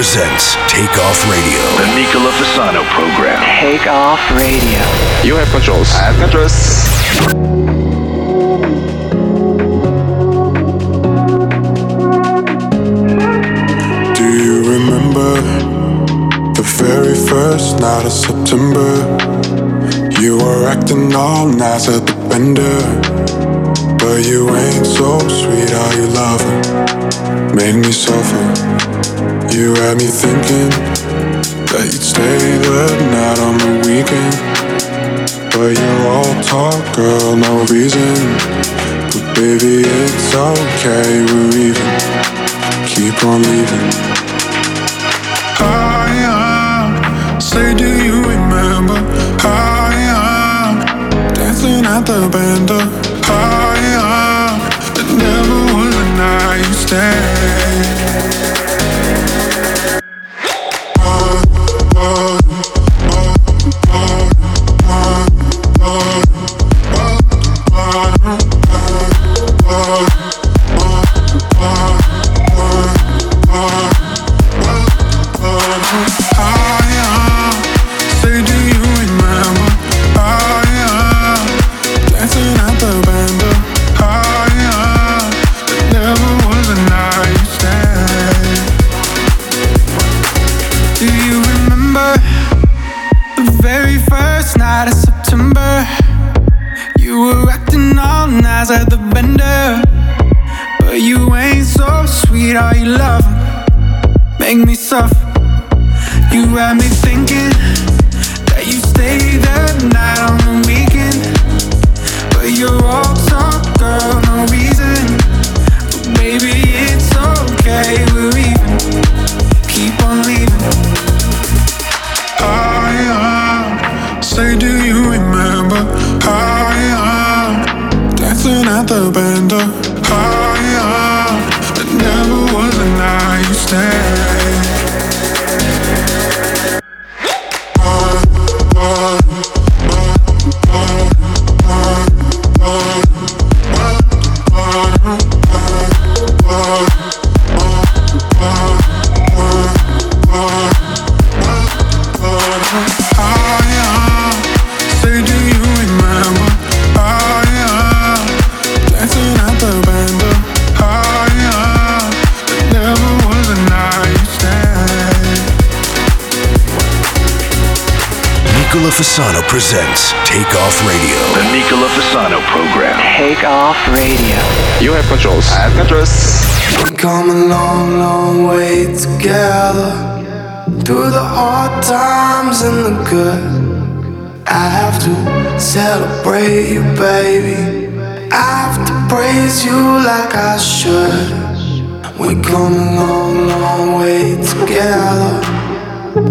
Presents Take Off Radio. The Nicola Fasano program. Take Off Radio. You have controls. I have controls. Do you remember the very first night of September? You were acting all nice at the bender. But you ain't so sweet, are you lover? Made me suffer. You had me thinking that you'd stay the night on the weekend. But you're all talk, girl, no reason. But baby, it's okay, we're even. Keep on leaving. I am. Uh, say, do you remember? I am uh, dancing at the bender. I am. Uh, it never was a night you stay. Fasano presents Takeoff Radio. The Nicola Fasano program. Takeoff Radio. You have controls. I have controls. We come a long, long way together. Through the hard times and the good. I have to celebrate you, baby. I have to praise you like I should. We come a long, long way together.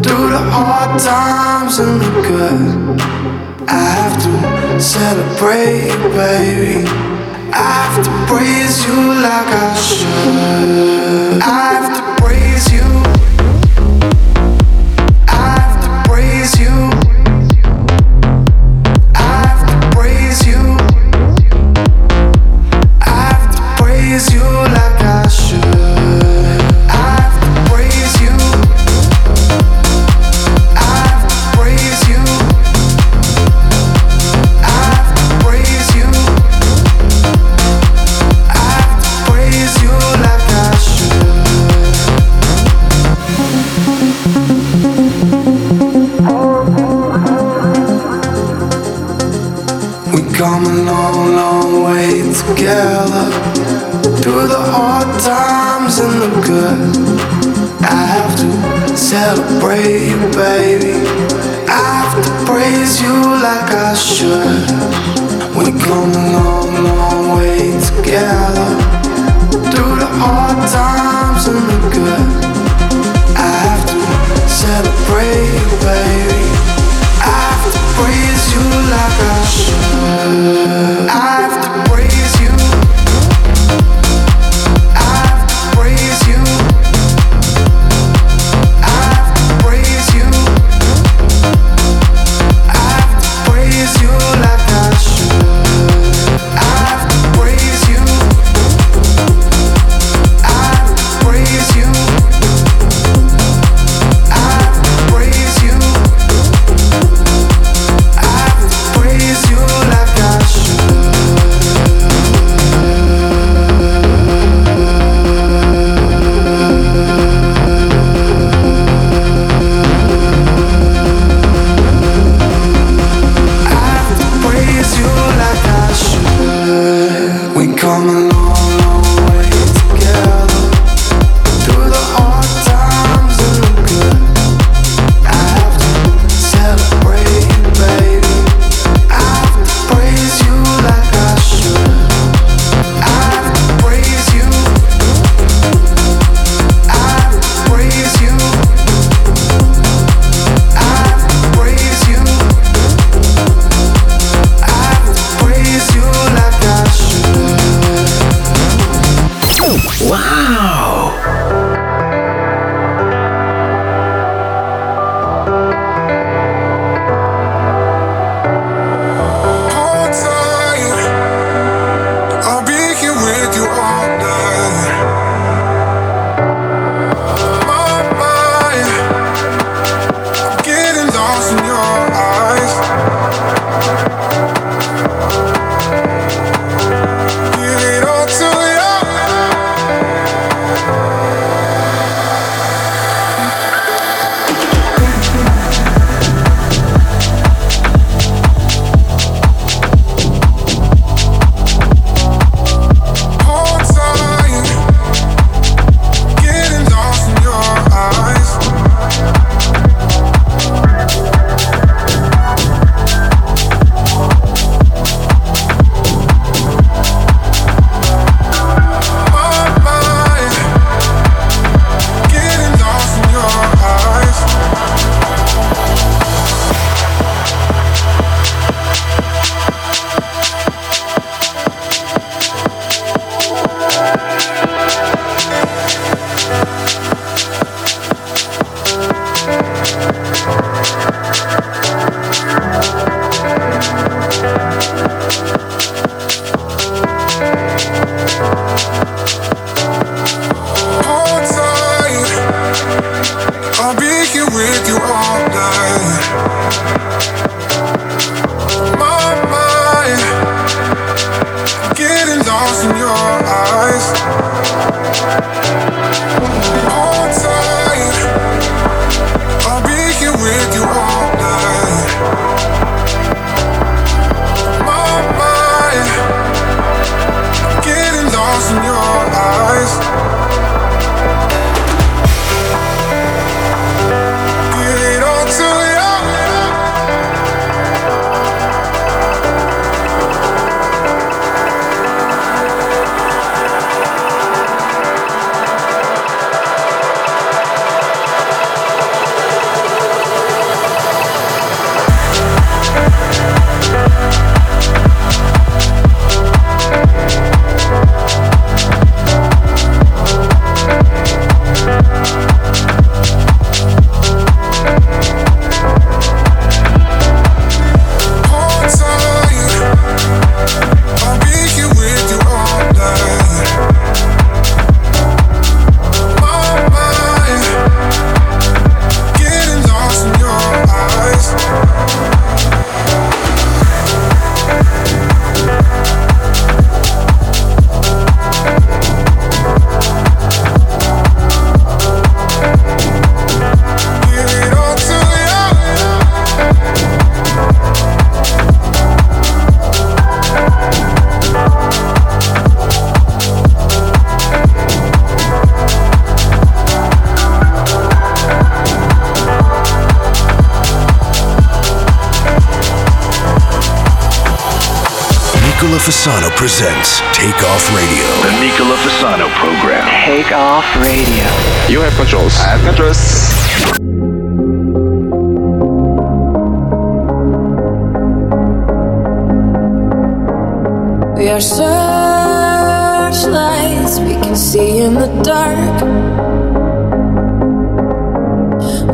Through the hard times and the good. I have to celebrate, baby. I have to praise you like I should. Fasano presents Take Off Radio. The Nicola Fasano program. Take off radio. You have controls. I have controls. We are searchlights we can see in the dark.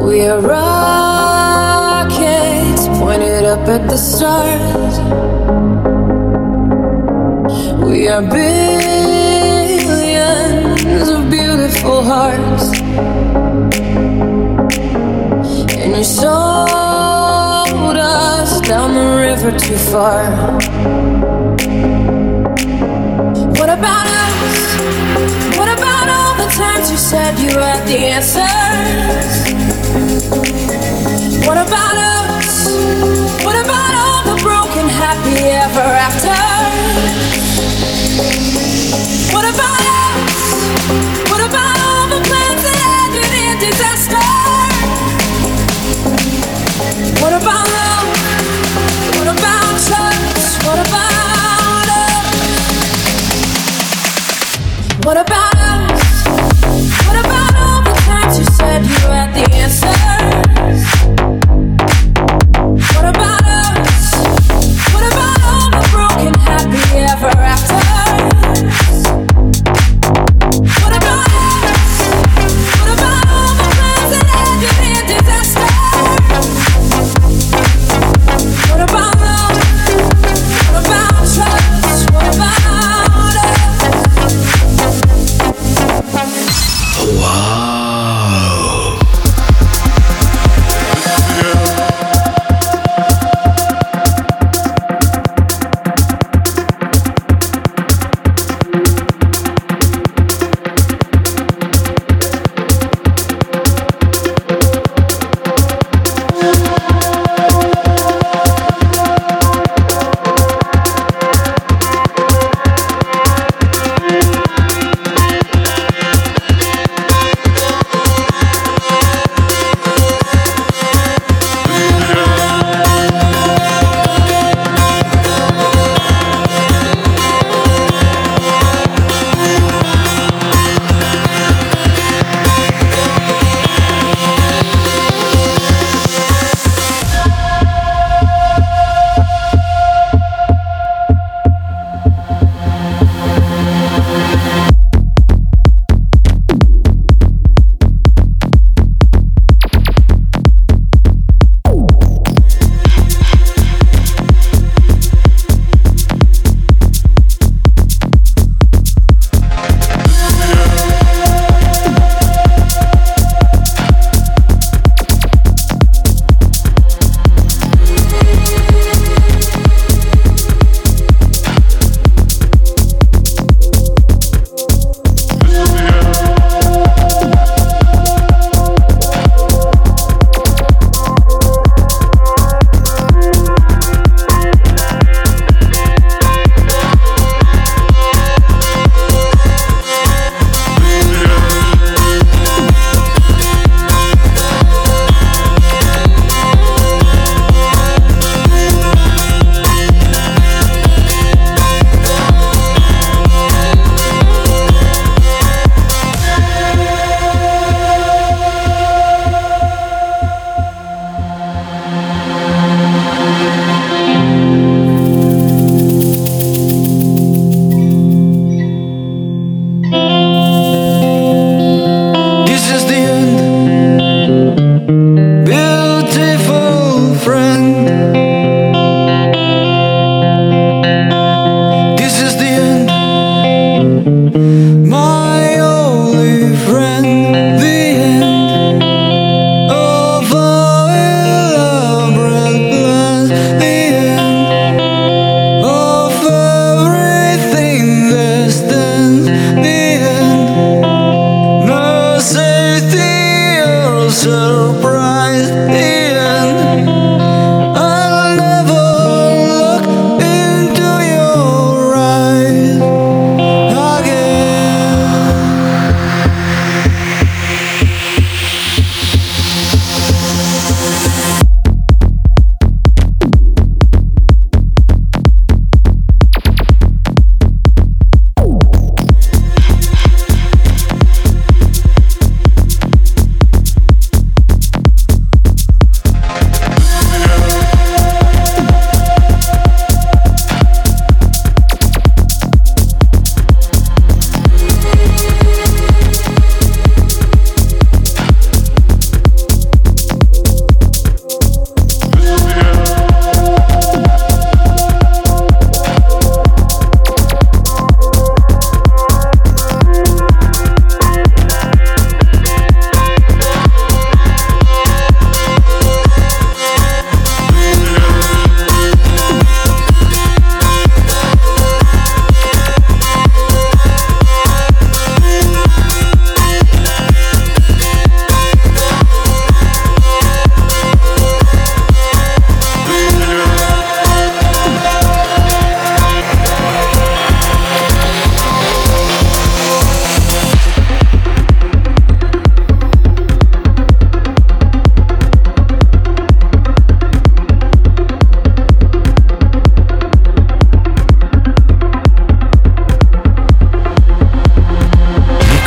We are rockets pointed up at the stars. We are billions of beautiful hearts. And you sold us down the river too far. What about us? What about all the times you said you had the answers?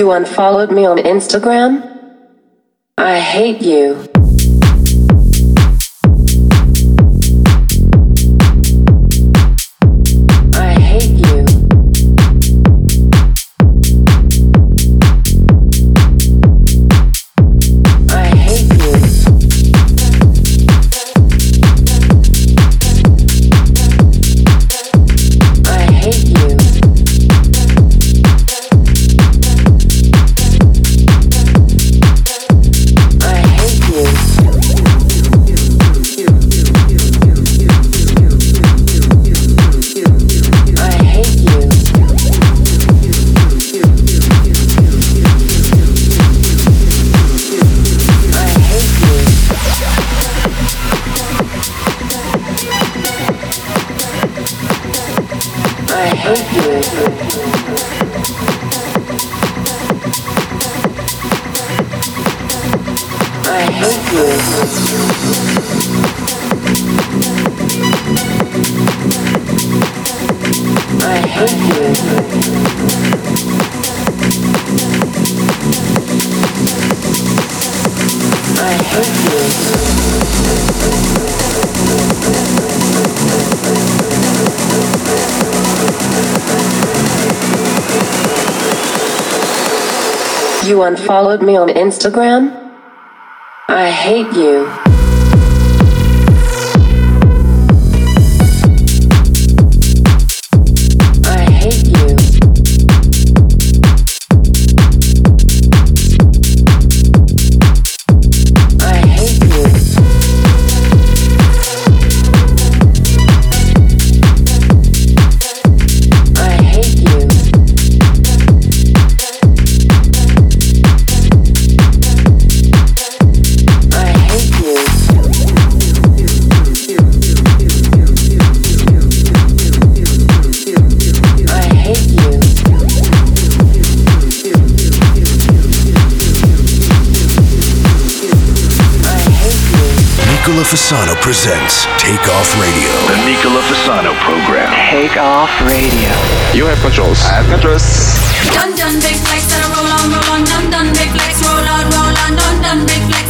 you unfollowed me on Instagram? I hate you. Thank you. unfollowed me on Instagram? I hate you. Fasano presents Take Off Radio. The Nicola Fasano program. Take Off Radio. You have controls. I have controls. Dun dun big flex, roll on, roll on, dun dun big flex, roll on, roll on, dun dun big flex.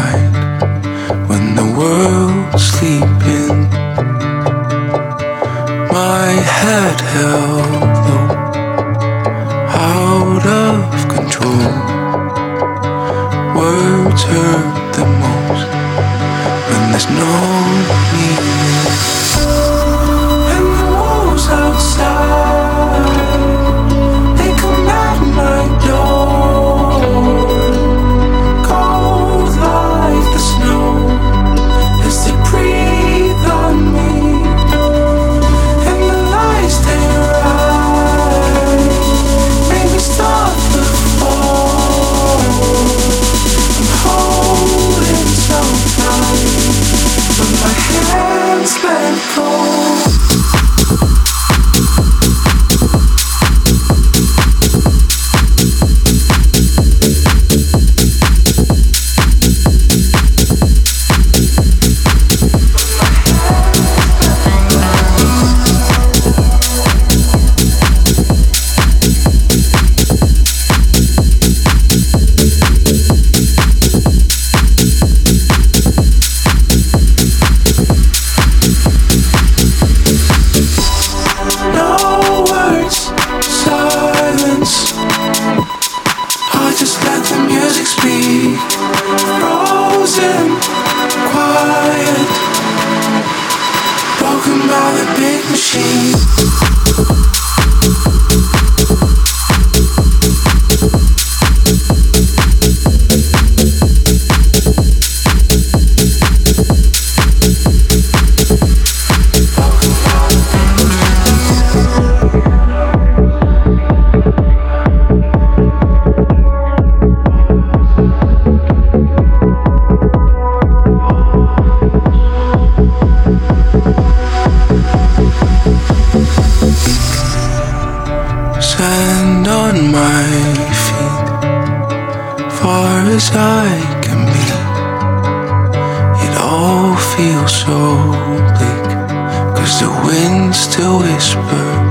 Yeah. feel so bleak. Cause the wind's still whispers.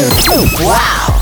Wow.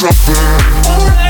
something.